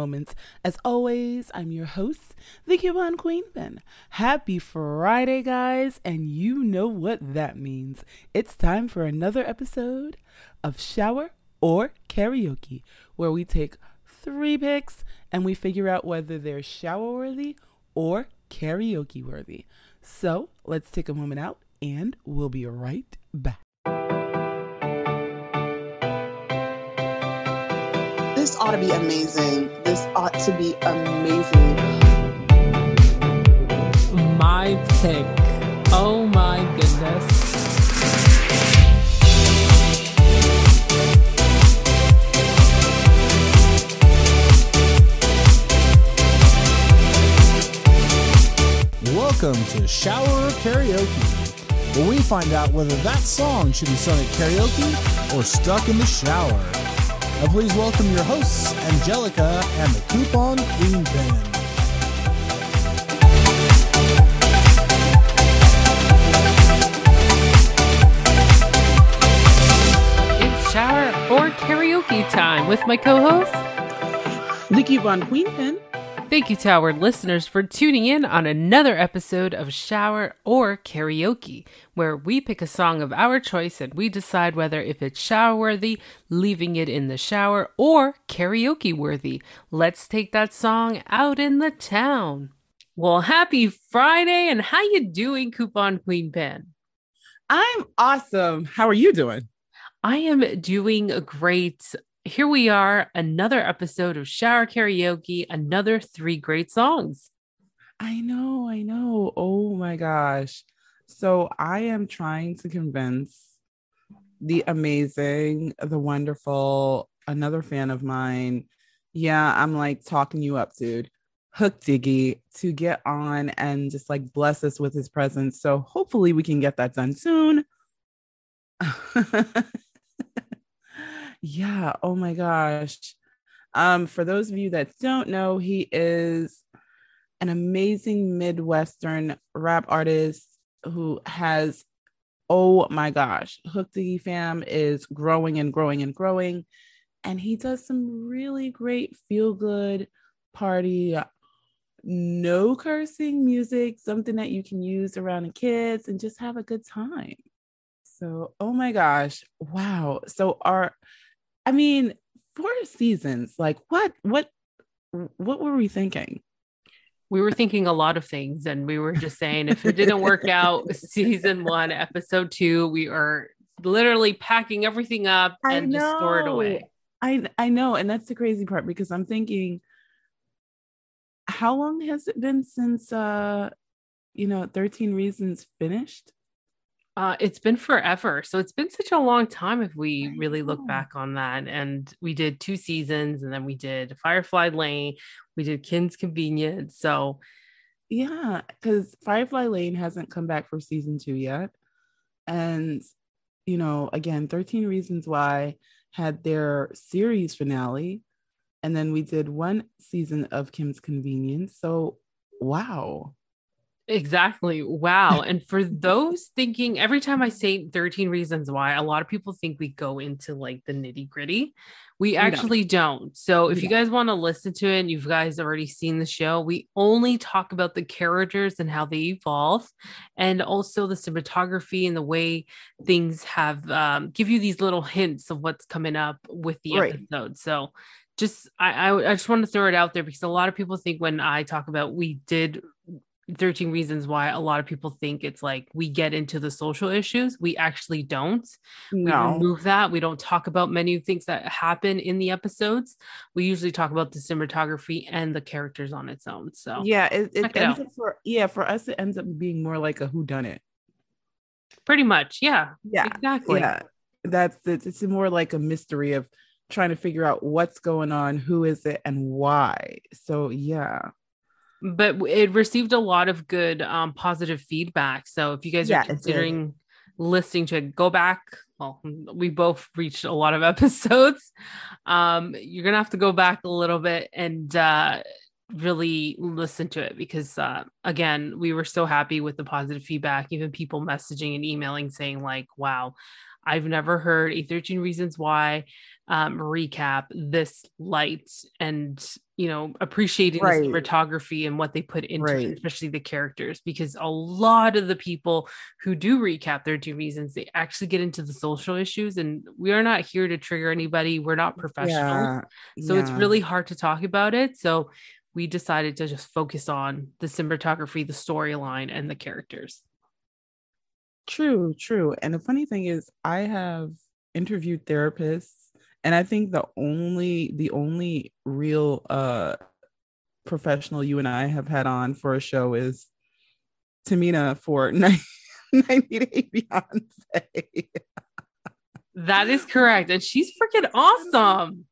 Moments. As always, I'm your host, the Coupon Queen Ben. Happy Friday, guys, and you know what that means. It's time for another episode of Shower or Karaoke, where we take three picks and we figure out whether they're shower worthy or karaoke worthy. So let's take a moment out and we'll be right back. This ought to be amazing. This ought to be amazing. My pick. Oh my goodness. Welcome to Shower Karaoke, where we find out whether that song should be sung at karaoke or stuck in the shower. Now please welcome your hosts, Angelica and the Coupon Queen Ben. It's shower or karaoke time with my co-host. The Coupon Queen Pen. Thank you to our listeners for tuning in on another episode of Shower or Karaoke, where we pick a song of our choice and we decide whether if it's shower worthy, leaving it in the shower, or karaoke worthy. Let's take that song out in the town. Well, happy Friday, and how you doing, Coupon Queen Pen? I'm awesome. How are you doing? I am doing great. Here we are, another episode of Shower Karaoke, another three great songs. I know, I know. Oh my gosh. So I am trying to convince the amazing, the wonderful, another fan of mine. Yeah, I'm like talking you up, dude. Hook Diggy to get on and just like bless us with his presence. So hopefully we can get that done soon. yeah, oh my gosh. Um, for those of you that don't know, he is an amazing Midwestern rap artist who has, oh my gosh, Hook Diggy Fam is growing and growing and growing. And he does some really great feel good party, no cursing music, something that you can use around the kids and just have a good time. So, oh my gosh, wow. So, our, I mean, four seasons, like what, what, what were we thinking? We were thinking a lot of things, and we were just saying if it didn't work out, season one, episode two, we are literally packing everything up and just store it away. I I know, and that's the crazy part because I'm thinking, how long has it been since uh, you know, 13 Reasons finished? Uh, it's been forever. So it's been such a long time if we really look back on that. And we did two seasons and then we did Firefly Lane, we did Kim's Convenience. So Yeah, because Firefly Lane hasn't come back for season two yet. And, you know, again, 13 Reasons Why had their series finale. And then we did one season of Kim's Convenience. So, wow. Exactly. Wow. And for those thinking, every time I say 13 reasons why, a lot of people think we go into like the nitty gritty. We actually don't. So if you guys want to listen to it and you guys already seen the show, we only talk about the characters and how they evolve and also the cinematography and the way things have um, give you these little hints of what's coming up with the Right. episode. So just I, I I just want to throw it out there because a lot of people think when I talk about we did 13 reasons why a lot of people think it's like we get into the social issues we actually don't we No. remove that we don't talk about many things that happen in the episodes we usually talk about the cinematography and the characters on its own so Yeah, it, it ends up for yeah, for us it ends up being more like a who done it. pretty much yeah Yeah. exactly Yeah. That's it's, it's more like a mystery of trying to figure out what's going on, who is it, and why. So yeah. But it received a lot of good um positive feedback. So if you guys Yeah, are considering listening to it go back. Well we both reached a lot of episodes. Um you're gonna have to go back a little bit and uh really listen to it because uh, again we were so happy with the positive feedback even people messaging and emailing saying like wow i've never heard a 13 reasons why um, recap this light and you know appreciating Right. the cinematography and what they put into Right. it especially the characters because a lot of the people who do recap 13 reasons they actually get into the social issues and we are not here to trigger anybody we're not professionals Yeah, so it's really hard to talk about it. So we decided to just focus on the cinematography, the storyline, and the characters. True, true. And the funny thing is, I have interviewed therapists, and I think the only the only real uh professional you and I have had on for a show is Tahmina for 90 Day Fiance. That is correct. And she's freaking awesome.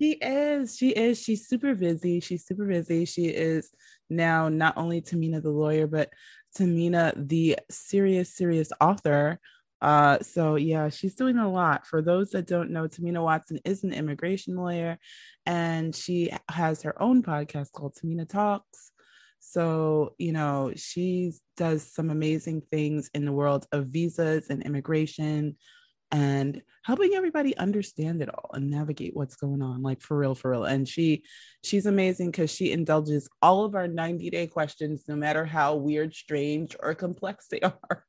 She is. She is. She's super busy. She's super busy. She is now not only Tahmina the lawyer, but Tahmina the serious, serious author. Uh, so yeah, she's doing a lot. For those that don't know, Tahmina Watson is an immigration lawyer, and she has her own podcast called Tahmina Talks. So you know, she does some amazing things in the world of visas and immigration and helping everybody understand it all and navigate what's going on like for real for real and she she's amazing because she indulges all of our 90 day questions no matter how weird strange or complex they are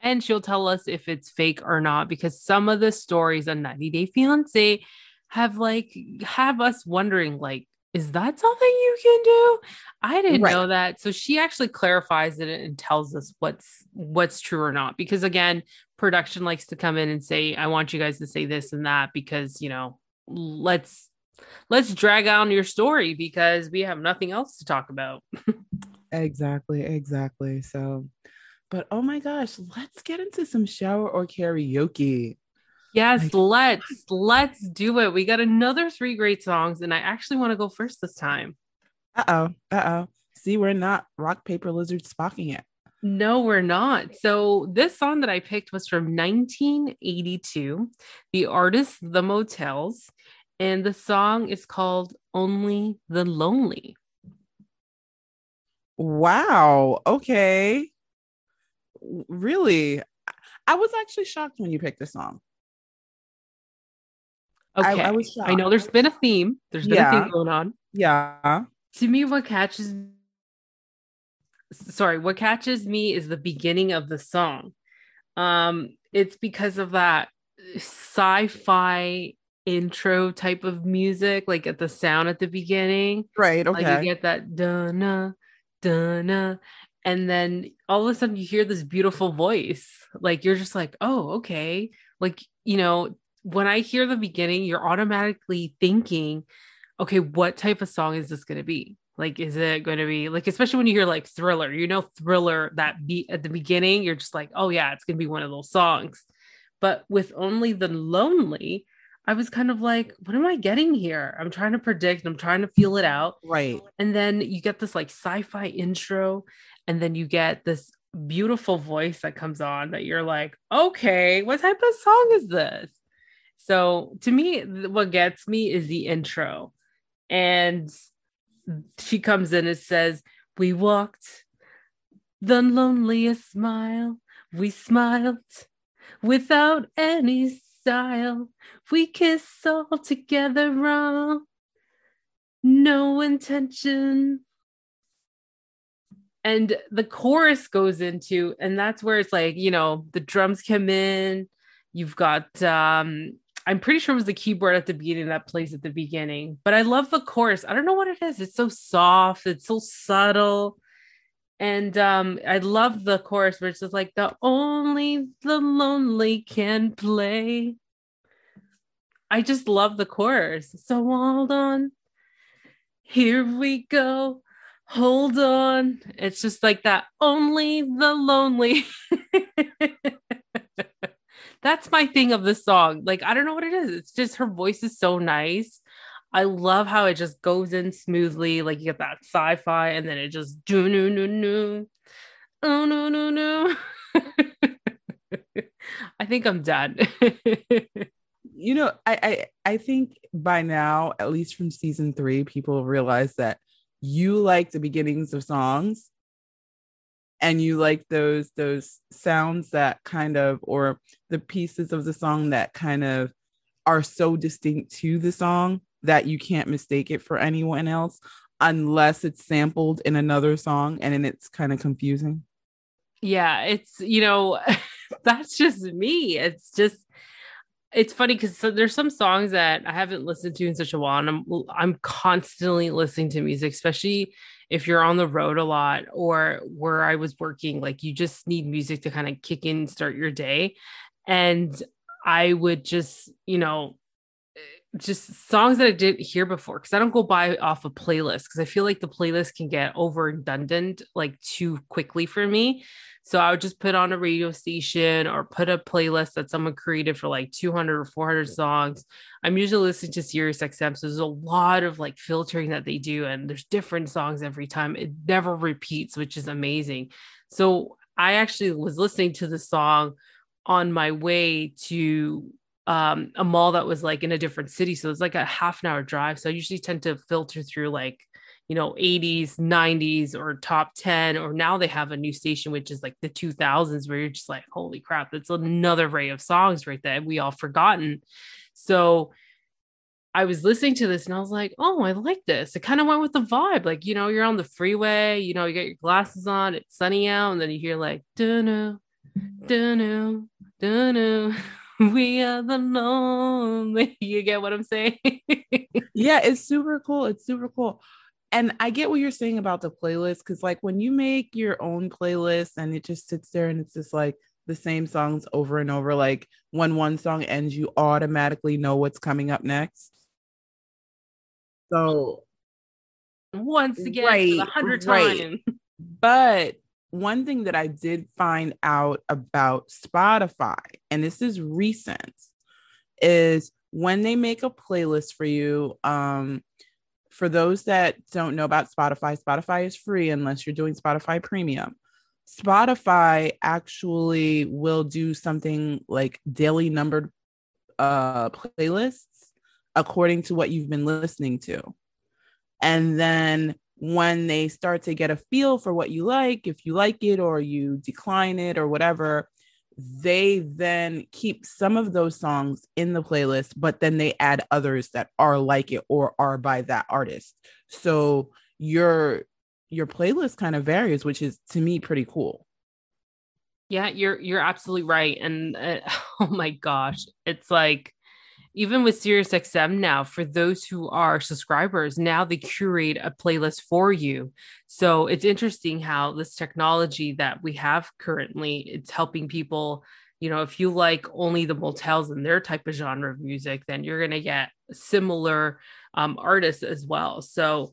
And she'll tell us if it's fake or not, because some of the stories on 90 Day Fiance have like have us wondering, like, is that something you can do? I didn't Right. know that. So she actually clarifies it and tells us what's what's true or not. Because again, production likes to come in and say, I want you guys to say this and that because you know, let's let's drag on your story because we have nothing else to talk about. exactly exactly so but oh my gosh let's get into some shower or karaoke Yes, let's let's do it. We got another three great songs, and I actually want to go first this time. uh-oh uh-oh see we're not rock paper lizard spocking it No, we're not. So this song that I picked was from 1982. The artist The Motels, and the song is called Only the Lonely. wow okay really i was actually shocked when you picked this song. Okay. I was I know there's been a theme. There's been a theme going on. yeah. To me what catches sorry what catches me is the beginning of the song. Um it's because of that sci-fi intro type of music like at the sound at the beginning. Right okay like you get that dun dun and then all of a sudden you hear this beautiful voice. Like you're just like oh okay. Like you know when i hear the beginning you're automatically thinking okay what type of song is this going to be? Like is it going to be like especially when you hear like thriller you know thriller that beat at the beginning you're just like oh yeah it's going to be one of those songs. But with only the lonely i was kind of like what am i getting here? I'm trying to predict i'm trying to feel it out. Right. And then you get this like sci-fi intro and then you get this beautiful voice that comes on that you're like okay what type of song is this? So to me what gets me is the intro. And she comes in and says we walked the loneliest mile. We smiled without any style. We kiss all together wrong no intention and the chorus goes into and that's where it's like you know the drums come in. You've got um i'm pretty sure it was the keyboard at the beginning that plays at the beginning but i love the chorus. I don't know what it is. It's so soft. It's so subtle. And um i love the chorus where it's just like the only the lonely can play. I just love the chorus. So hold on. Here we go hold on. It's just like that only the lonely. That's my thing of the song. Like i don't know what it is. It's just her voice is so nice. I love how it just goes in smoothly. Like you get that sci-fi and then it just do no no no oh no no no. I think i'm done. You know I, I i think by now at least from season three people realize that you like the beginnings of songs and you like those those sounds that kind of or the pieces of the song that kind of are so distinct to the song that you can't mistake it for anyone else unless it's sampled in another song and then it's kind of confusing. Yeah, it's you know, that's just me. It's just it's funny because so there's some songs that I haven't listened to in such a while, and I'm I'm constantly listening to music, especially if you're on the road a lot or where I was working. Like you just need music to kind of kick in, start your day, and I would just you know just songs that I didn't hear before because I don't go by off a playlist because I feel like the playlist can get over redundant like too quickly for me. So I would just put on a radio station or put a playlist that someone created for like 200 or 400 songs. I'm usually listening to Sirius XM. So there's a lot of like filtering that they do, and there's different songs every time. It never repeats, which is amazing. So I actually was listening to the song on my way to um, a mall that was like in a different city. So it's like a half an hour drive. So I usually tend to filter through like, you know, 80s, 90s, or top 10. Or now they have a new station, which is like the 2000s, where you're just like, holy crap, that's another array of songs right there. We all forgotten. So I was listening to this and I was like, oh, I like this. It kind of went with the vibe. Like, you know, you're on the freeway, you know, you got your glasses on, it's sunny out, and then you hear like, dunno, dunno, dunno. we are the lonely. You get what I'm saying? yeah, it's super cool. It's super cool. And I get what you're saying about the playlist because, like, when you make your own playlist and it just sits there and it's just like the same songs over and over, like when one song ends, you automatically know what's coming up next. So, once again, right, a hundred right. times. But one thing that I did find out about Spotify, and this is recent, is when they make a playlist for you. Um, for those that don't know about Spotify, Spotify is free unless you're doing Spotify Premium. Spotify actually will do something like daily numbered uh, playlists according to what you've been listening to. And then when they start to get a feel for what you like, if you like it or you decline it or whatever, they then keep some of those songs in the playlist, but then they add others that are like it or are by that artist. So your your playlist kind of varies, which is to me pretty cool. Yeah, you're you're absolutely right, and uh, oh my gosh, it's like even with SiriusXM now, for those who are subscribers, now they curate a playlist for you. So it's interesting how this technology that we have currently, it's helping people. You know, if you like only the motels and their type of genre of music, then you're going to get similar um, artists as well. So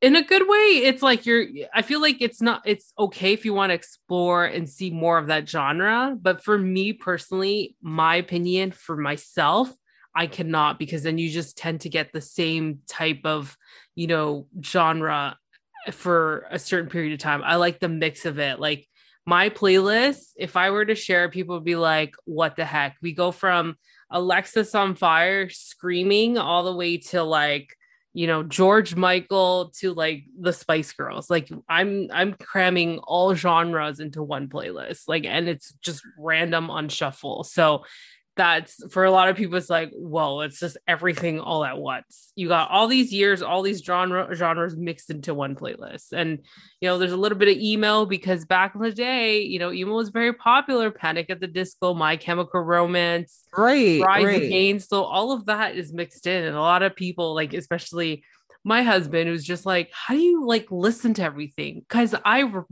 in a good way it's like you're i feel like it's not it's okay if you want to explore and see more of that genre but for me personally my opinion for myself i cannot because then you just tend to get the same type of you know genre for a certain period of time. I like the mix of it. Like my playlist if i were to share people would be like what the heck? We go from Alexisonfire screaming all the way to like you know George Michael to like the Spice Girls. Like I'm I'm cramming all genres into one playlist. Like and it's just random on shuffle. So that's for a lot of people it's like whoa it's just everything all at once. You got all these years all these genre genres mixed into one playlist. And you know there's a little bit of emo because back in the day you know emo was very popular. Panic at the disco my chemical romance right rise right. against so all of that is mixed in. And a lot of people like especially my husband who's just like how do you like listen to everything? Because i re-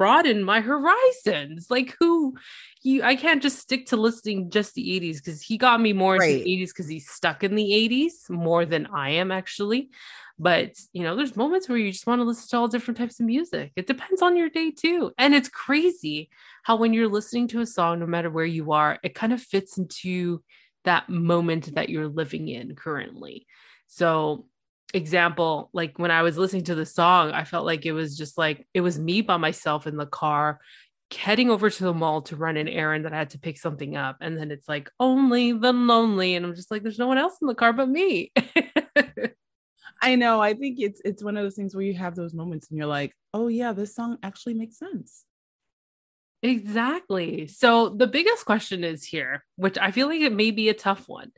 broaden my horizons. Like who you I can't just stick to listening just the 80s because he got me more right. into the 80s because he's stuck in the 80s more than I am actually. But you know, there's moments where you just want to listen to all different types of music. It depends on your day too. And it's crazy how when you're listening to a song, no matter where you are, it kind of fits into that moment that you're living in currently. So example like when i was listening to the song i felt like it was just like it was me by myself in the car heading over to the mall to run an errand that I had to pick something up. And then it's like, only the lonely. And I'm just like, there's no one else in the car but me. I know. I think it's it's one of those things where you have those moments and you're like, oh yeah, this song actually makes sense. Exactly. So the biggest question is here, which I feel like it may be a tough one.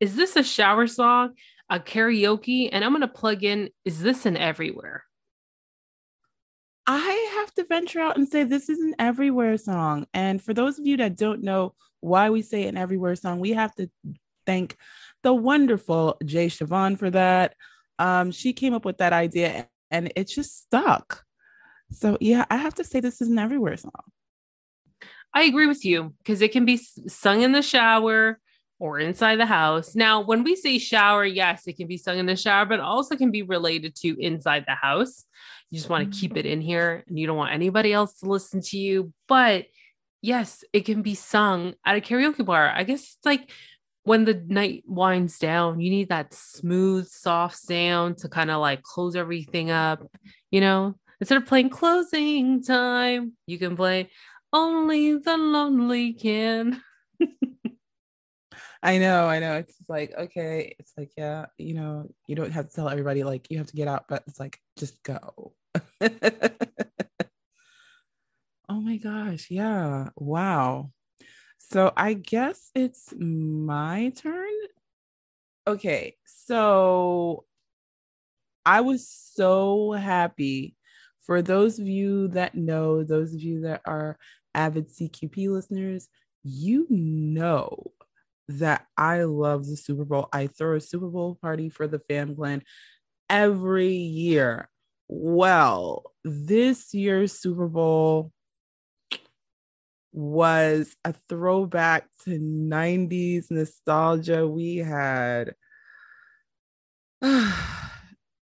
Is this a shower song, a karaoke? And I'm going to plug in, is this an everywhere? I have to venture out and say this is an everywhere song. And for those of you that don't know why we say an everywhere song, we have to thank the wonderful Jay Siobhan for that. Um, she came up with that idea and it just stuck. So yeah, I have to say this is an everywhere song. I agree with you because it can be sung in the shower or inside the house. Now, when we say shower, yes, it can be sung in the shower, but also can be related to inside the house. You just want to keep it in here and you don't want anybody else to listen to you. But yes, it can be sung at a karaoke bar. I guess it's like when the night winds down, you need that smooth, soft sound to kind of like close everything up, you know? Instead of playing closing time, you can play only the lonely can. I know, I know. It's like, okay, it's like, yeah, you know, you don't have to tell everybody like you have to get out, but it's like, just go. oh my gosh. Yeah. Wow. So I guess it's my turn. Okay. So I was so happy for those of you that know, those of you that are avid CQP listeners, you know that I love the Super Bowl. I throw a Super Bowl party for the Fam Clan every year. Well, this year's Super Bowl was a throwback to 90s nostalgia. We had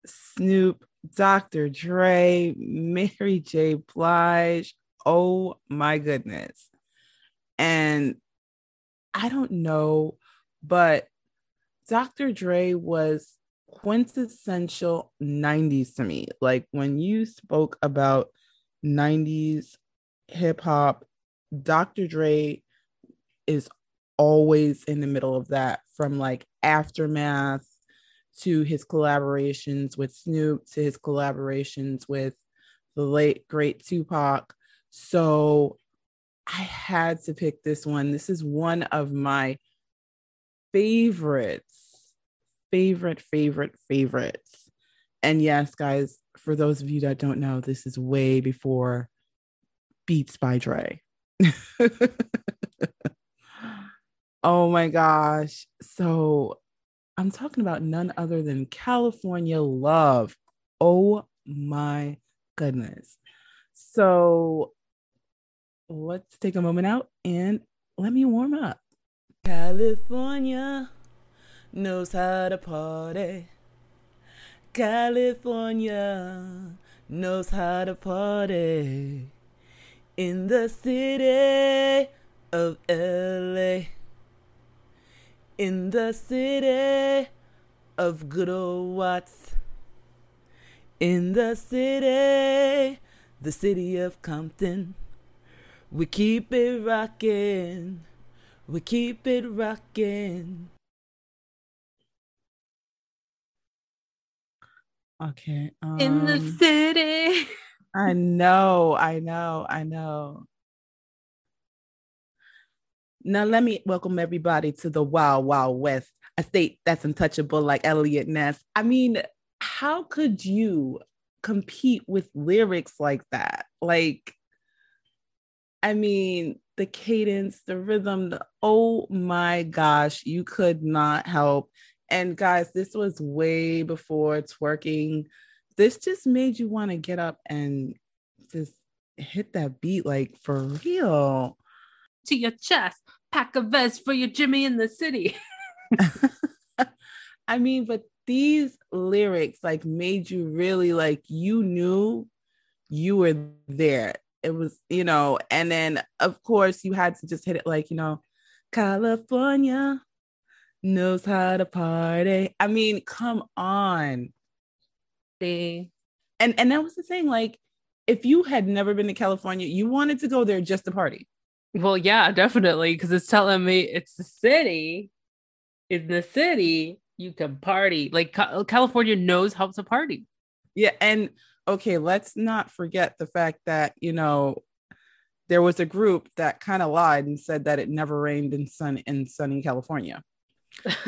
Snoop, Dr. Dre, Mary J. Blige. Oh my goodness. And I don't know, but Dr. Dre was quintessential 90s to me. Like when you spoke about 90s hip hop, Dr. Dre is always in the middle of that from like Aftermath to his collaborations with Snoop to his collaborations with the late great Tupac. So I had to pick this one. This is one of my favorites, favorite, favorite, favorites. And yes, guys, for those of you that don't know, this is way before Beats by Dre. oh my gosh. So I'm talking about none other than California Love. Oh my goodness. So let's take a moment out and let me warm up. California knows how to party. California knows how to party. In the city of LA. In the city of good old Watts. In the city, the city of Compton we keep it rocking. We keep it rocking. Okay. Um, In the um, city. I know, I know, I know. Now let me welcome everybody to the Wild Wild West, a state that's untouchable like Eliot Ness. I mean, how could you compete with lyrics like that? Like I mean, the cadence, the rhythm, the oh my gosh, you could not help. And guys, this was way before twerking. This just made you want to get up and just hit that beat like for real. To your chest, pack a vest for your Jimmy in the city. I mean, but these lyrics like made you really like you knew you were there it was, you know, and then of course you had to just hit it like, you know, California knows how to party. I mean, come on. See. And and that was the thing. Like, if you had never been to California, you wanted to go there just to party. Well, yeah, definitely. Cause it's telling me it's the city. In the city You can party. Like California knows how to party. Yeah, and okay, let's not forget the fact that, you know, there was a group that kind of lied and said that it never rained in sun in sunny California.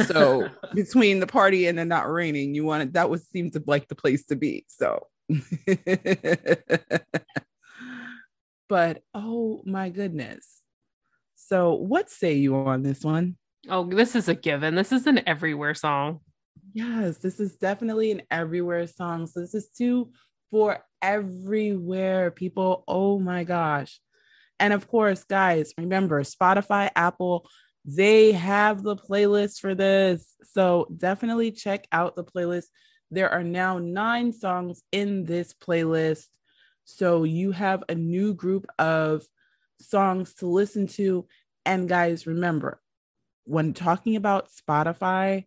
So between the party and the not raining, you wanted that was seemed to like the place to be. So but oh my goodness. So what say you on this one? oh, this is a given. This is an everywhere song. Yes, this is definitely an everywhere song. So this is two for everywhere people. Oh my gosh. And of course, guys, remember Spotify, Apple, they have the playlist for this. So definitely check out the playlist. There are now nine songs in this playlist. So you have a new group of songs to listen to. And guys, remember, when talking about Spotify,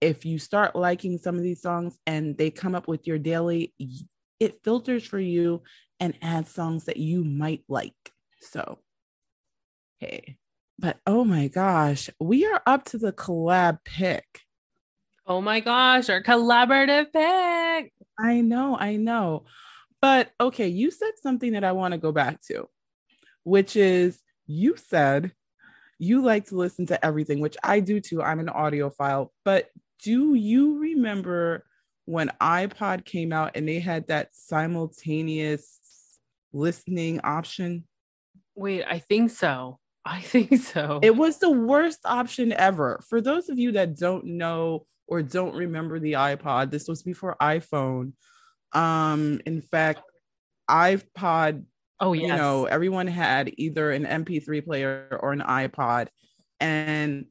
if you start liking some of these songs and they come up with your daily, it filters for you and adds songs that you might like. So, hey, but oh my gosh, we are up to the collab pick. Oh my gosh, our collaborative pick. I know, I know. But okay, you said something that I want to go back to, which is you said you like to listen to everything, which I do too. I'm an audiophile. But do you remember when iPod came out and they had that simultaneous listening option? Wait, I think so. I think so. It was the worst option ever. For those of you that don't know or don't remember the iPod, this was before iPhone. Um, in fact, iPod oh, yes. you know, everyone had either an MP3 player or an iPod. And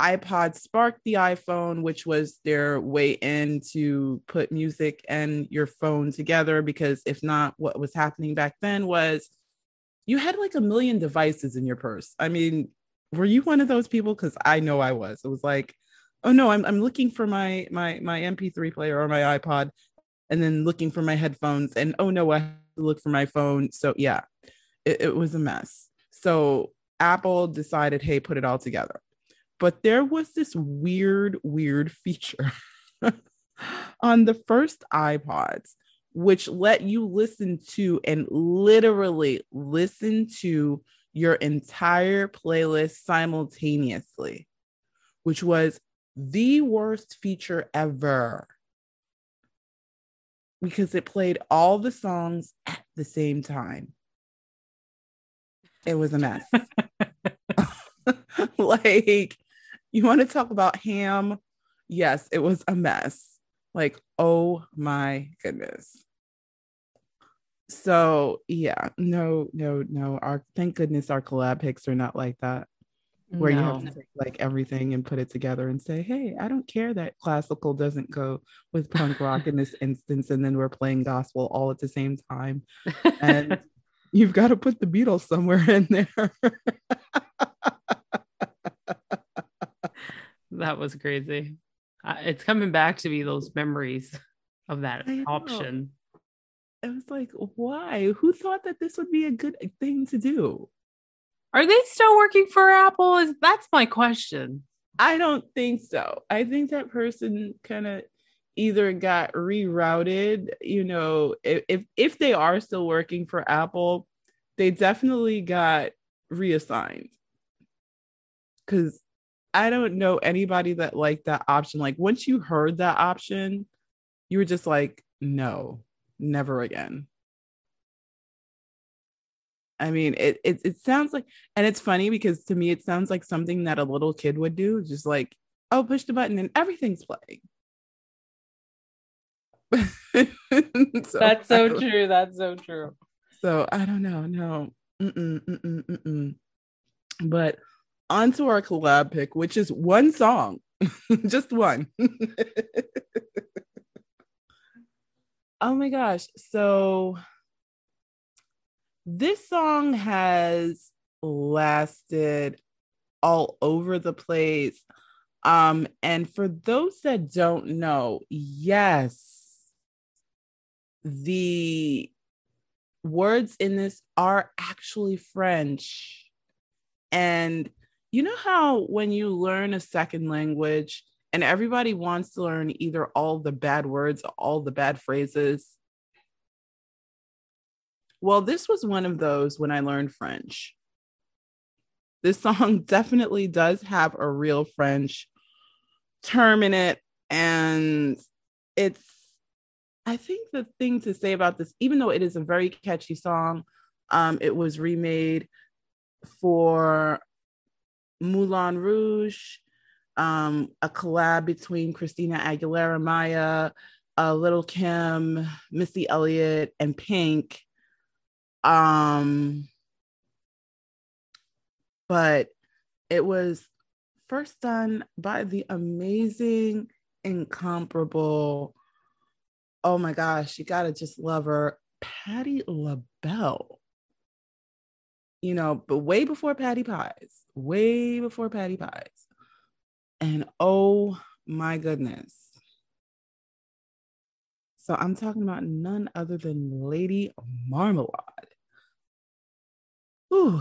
iPod sparked the iPhone, which was their way in to put music and your phone together. Because if not, what was happening back then was you had like a million devices in your purse. I mean, were you one of those people? Because I know I was. It was like, oh no, I'm I'm looking for my my my MP3 player or my iPod, and then looking for my headphones, and oh no, I have to look for my phone. So yeah, it, it was a mess. So Apple decided, hey, put it all together. But there was this weird, weird feature on the first iPods, which let you listen to and literally listen to your entire playlist simultaneously, which was the worst feature ever because it played all the songs at the same time. It was a mess. like, you want to talk about ham? Yes, it was a mess. Like, oh my goodness. So, yeah, no, no, no. Our thank goodness our collab picks are not like that where No. you have to take like everything and put it together and say, hey, I don't care that classical doesn't go with punk rock in this instance, and then we're playing gospel all at the same time. And you've got to put the Beatles somewhere in there. That was crazy. Uh, it's coming back to me those memories of that I know. option. it was like, why? Who thought that this would be a good thing to do? Are they still working for Apple? Is that's my question. I don't think so. I think that person kind of either got rerouted, you know, if, if if they are still working for Apple, they definitely got reassigned. Cuz I don't know anybody that liked that option. Like once you heard that option, you were just like, no, never again. I mean, it, it it sounds like, and it's funny because to me, it sounds like something that a little kid would do. Just like, oh, push the button and everything's playing. so, That's so true. That's so true. So I don't know. No. Mm-mm, mm-mm, mm-mm. But onto our collab pick, which is one song, just one. oh my gosh. So this song has lasted all over the place. Um, and for those that don't know, yes, the words in this are actually French. And you know how when you learn a second language, and everybody wants to learn either all the bad words, or all the bad phrases. Well, this was one of those when I learned French. This song definitely does have a real French term in it. And it's, I think the thing to say about this, even though it is a very catchy song, um, it was remade for Moulin Rouge, um, a collab between Christina Aguilera, Mya, uh, Lil' Kim, Missy Elliott, and Pink. Um, but it was first done by the amazing, incomparable. Oh my gosh, you gotta just love her, Patti LaBelle you know, but way before Patti Pies, way before Patti Pies. And oh my goodness. So I'm talking about none other than Lady Marmalade. Ooh.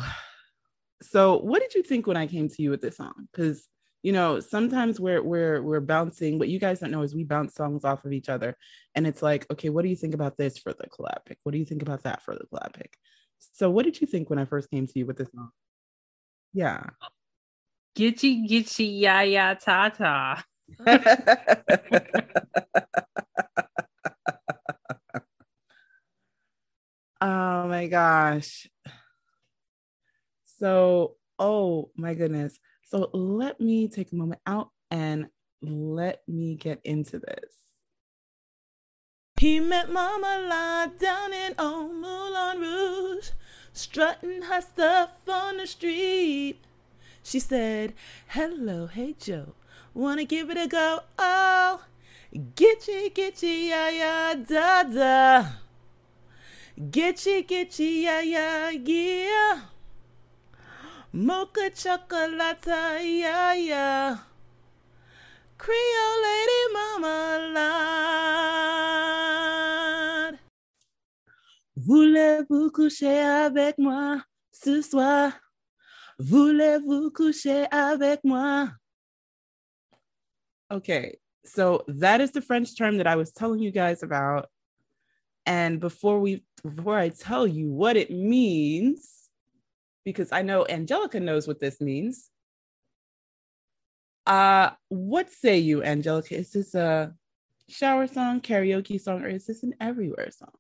So what did you think when I came to you with this song? Because you know, sometimes we're we're we're bouncing. What you guys don't know is we bounce songs off of each other, and it's like, okay, what do you think about this for the collab pick? What do you think about that for the collab pick? So, what did you think when I first came to you with this song? Yeah. Gitchy gitchy ya ya ta ta. oh my gosh. So, oh my goodness. So, let me take a moment out and let me get into this. He met Mama La down in old Moulin Rouge, strutting her stuff on the street. She said, Hello, hey Joe, wanna give it a go? Oh, gitchy, gitchy, ya, ya, da, da. Gitchy, gitchy, ya, ya, yeah. Mocha chocolate, ya, ya. Creole lady marmalade. Voulez-vous coucher avec moi ce soir? Voulez-vous coucher avec moi? Okay, so that is the French term that I was telling you guys about. And before we before I tell you what it means, because I know Angelica knows what this means, uh, what say you, Angelica? Is this a shower song, karaoke song, or is this an everywhere song?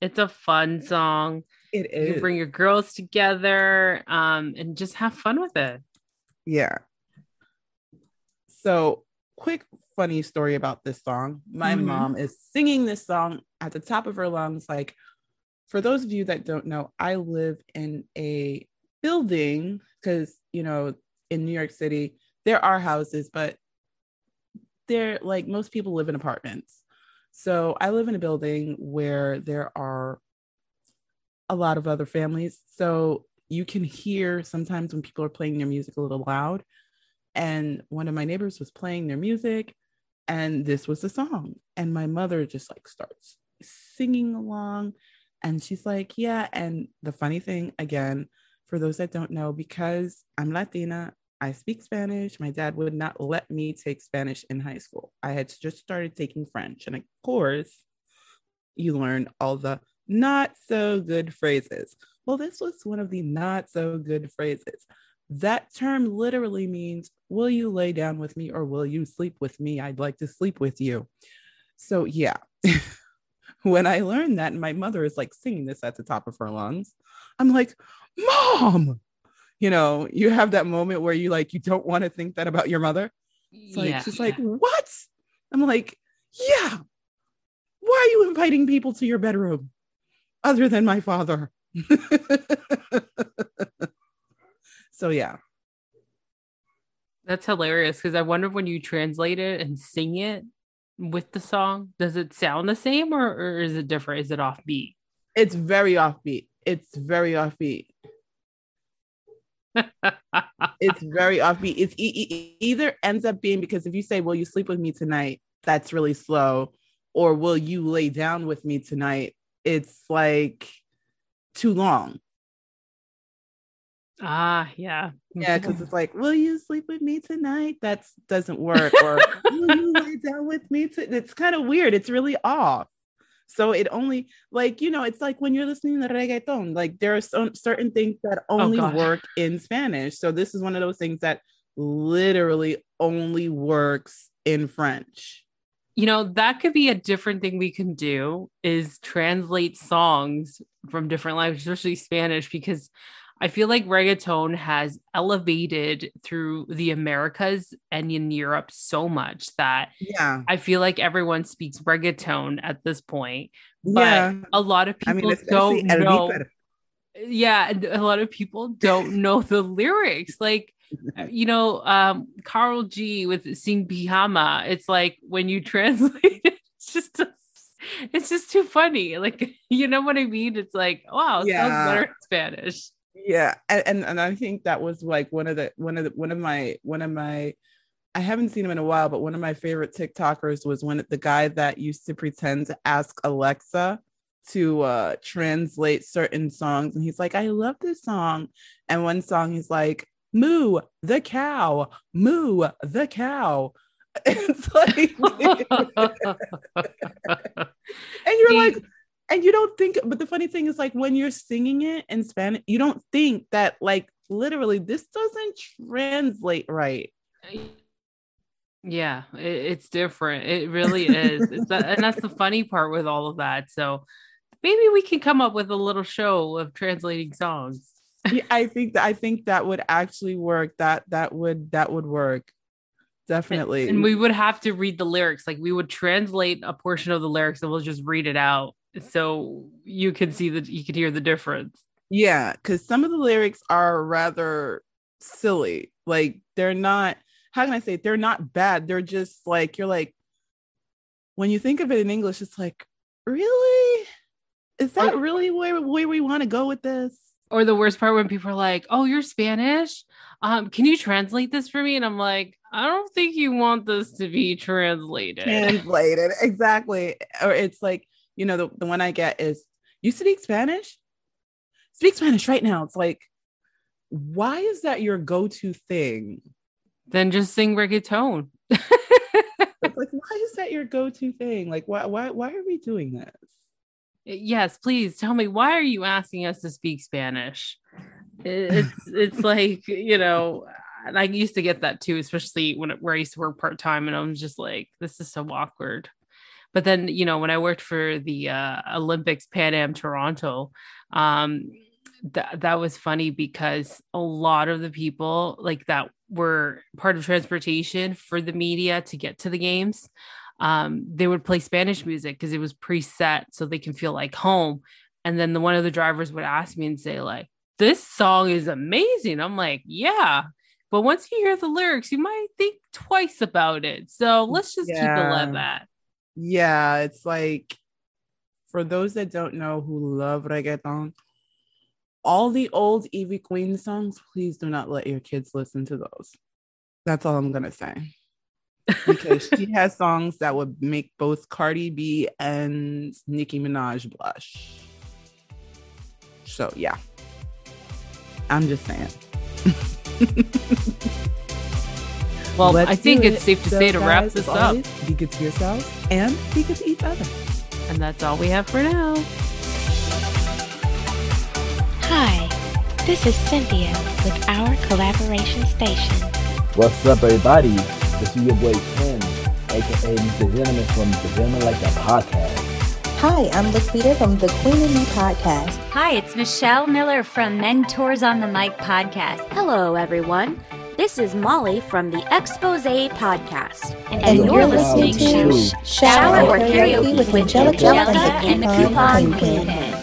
It's a fun song. It is. You bring your girls together um, and just have fun with it. Yeah. So, quick funny story about this song. My Mhm. mom is singing this song at the top of her lungs. Like, for those of you that don't know, I live in a building because, you know, in New York City, there are houses, but they're like most people live in apartments. So I live in a building where there are a lot of other families. So you can hear sometimes when people are playing their music a little loud. And one of my neighbors was playing their music, and this was the song. And my mother just like starts singing along. And she's like, Yeah. And the funny thing, again, for those that don't know, because I'm Latina, I speak Spanish. My dad would not let me take Spanish in high school. I had just started taking French. And of course, you learn all the not so good phrases. Well, this was one of the not so good phrases. That term literally means, Will you lay down with me or will you sleep with me? I'd like to sleep with you. So, yeah. when I learned that, and my mother is like singing this at the top of her lungs, I'm like, Mom, you know, you have that moment where you like, you don't want to think that about your mother. It's like, yeah. she's like, What? I'm like, Yeah. Why are you inviting people to your bedroom other than my father? so, yeah. That's hilarious because I wonder when you translate it and sing it with the song, does it sound the same or, or is it different? Is it offbeat? It's very offbeat. It's very offbeat. It's very offbeat. It's e- e- either ends up being because if you say, Will you sleep with me tonight? That's really slow. Or will you lay down with me tonight? It's like too long. Ah, yeah. Yeah, because it's like, will you sleep with me tonight? That doesn't work. Or will you lay down with me? To-? It's kind of weird. It's really off. So it only like you know, it's like when you're listening to reggaeton, like there are some certain things that Oh, only God. work in Spanish. So this is one of those things that literally only works in French. You know, that could be a different thing we can do is translate songs from different languages, especially Spanish, because I feel like reggaeton has elevated through the Americas and in Europe so much that Yeah. I feel like everyone speaks reggaeton at this point. But Yeah. a lot of I people mean, don't know. Viper. yeah a lot of people don't know the lyrics like uh, you know um Karol G with Sin Pijama it's like when you translate it it's just it's just too funny like you know what i mean it's like wow it Yeah. sounds better in spanish yeah and, and and i think that was like one of the one of the one of my one of my i haven't seen him in a while but one of my favorite tiktokers was when the guy that used to pretend to ask alexa to uh translate certain songs and he's like i love this song. And one song he's like moo the cow moo the cow. It's like and you're like and you don't think but the funny thing is like when you're singing it in spanish you don't think that like literally this doesn't translate right. Yeah it, it's different. It really is. It's that, and that's the funny part with all of that. So maybe we can come up with a little show of translating songs. Yeah, i think that i think that would actually work. That that would that would work. Definitely. And we would have to read the lyrics. Like we would translate a portion of the lyrics and we'll just read it out. So you can see that you can hear the difference. yeah because some of the lyrics are rather silly like they're not how can i say it? they're not bad they're just like you're like when you think of it in english it's like really is that Or- really where, where we want to go with this Or the worst part when people are like, Oh, you're Spanish. Um, can you translate this for me? And I'm like, I don't think you want this to be translated. translated exactly or it's like you know the, the one i get is you speak spanish speak spanish right now it's like why is that your go-to thing then just sing reggaeton. like why is that your go-to thing like why why why are we doing this yes, please tell me why are you asking us to speak Spanish? It's it's like you know, and I used to get that too, especially when where I used to work part time, and I'm just like, this is so awkward. But then you know, when I worked for the uh, Olympics, Pan Am Toronto, um, that that was funny because a lot of the people like that were part of transportation for the media to get to the games um, they would play Spanish music because it was preset so they can feel like home. And then the one of the drivers would ask me and say, like, this song is amazing. I'm like, yeah. But once you hear the lyrics, you might think twice about it. So let's just keep it like that. Yeah it's like for those that don't know who love reggaeton all the old Ivy Queen songs please do not let your kids listen to those that's all i'm gonna say because she has songs that would make both Cardi B and Nicki Minaj blush. So yeah, I'm just saying. Well, Let's I think do it's it. safe to So, say to wrap this up. always, Be good to yourselves and be good to each other. And that's all we have for now. Hi, this is Cynthia with our collaboration station. What's up, everybody? This is your boy Ken, aka Mr. Gentleman from the Gentleman Like That podcast. Hi, I'm Laquita from the Queen and Me podcast. Hi, it's Michelle Miller from Mentors on the Mic podcast. Hello, everyone. This is Molly from the Expose podcast. And, And you're, you're listening listening to Shower or Karaoke with Angelica Angelica and the and the Coupon Coupon Queen.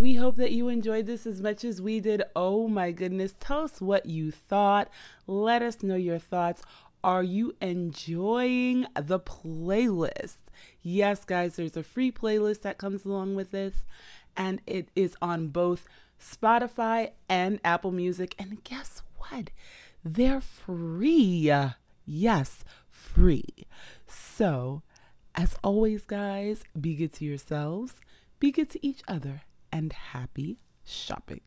We hope that you enjoyed this as much as we did. Oh my goodness. Tell us what you thought. Let us know your thoughts. Are you enjoying the playlist? Yes, guys, there's a free playlist that comes along with this, and it is on both Spotify, and Apple Music. And guess what? They're free. Yes, free. So, as always, guys, be good to yourselves, be good to each other, and happy shopping.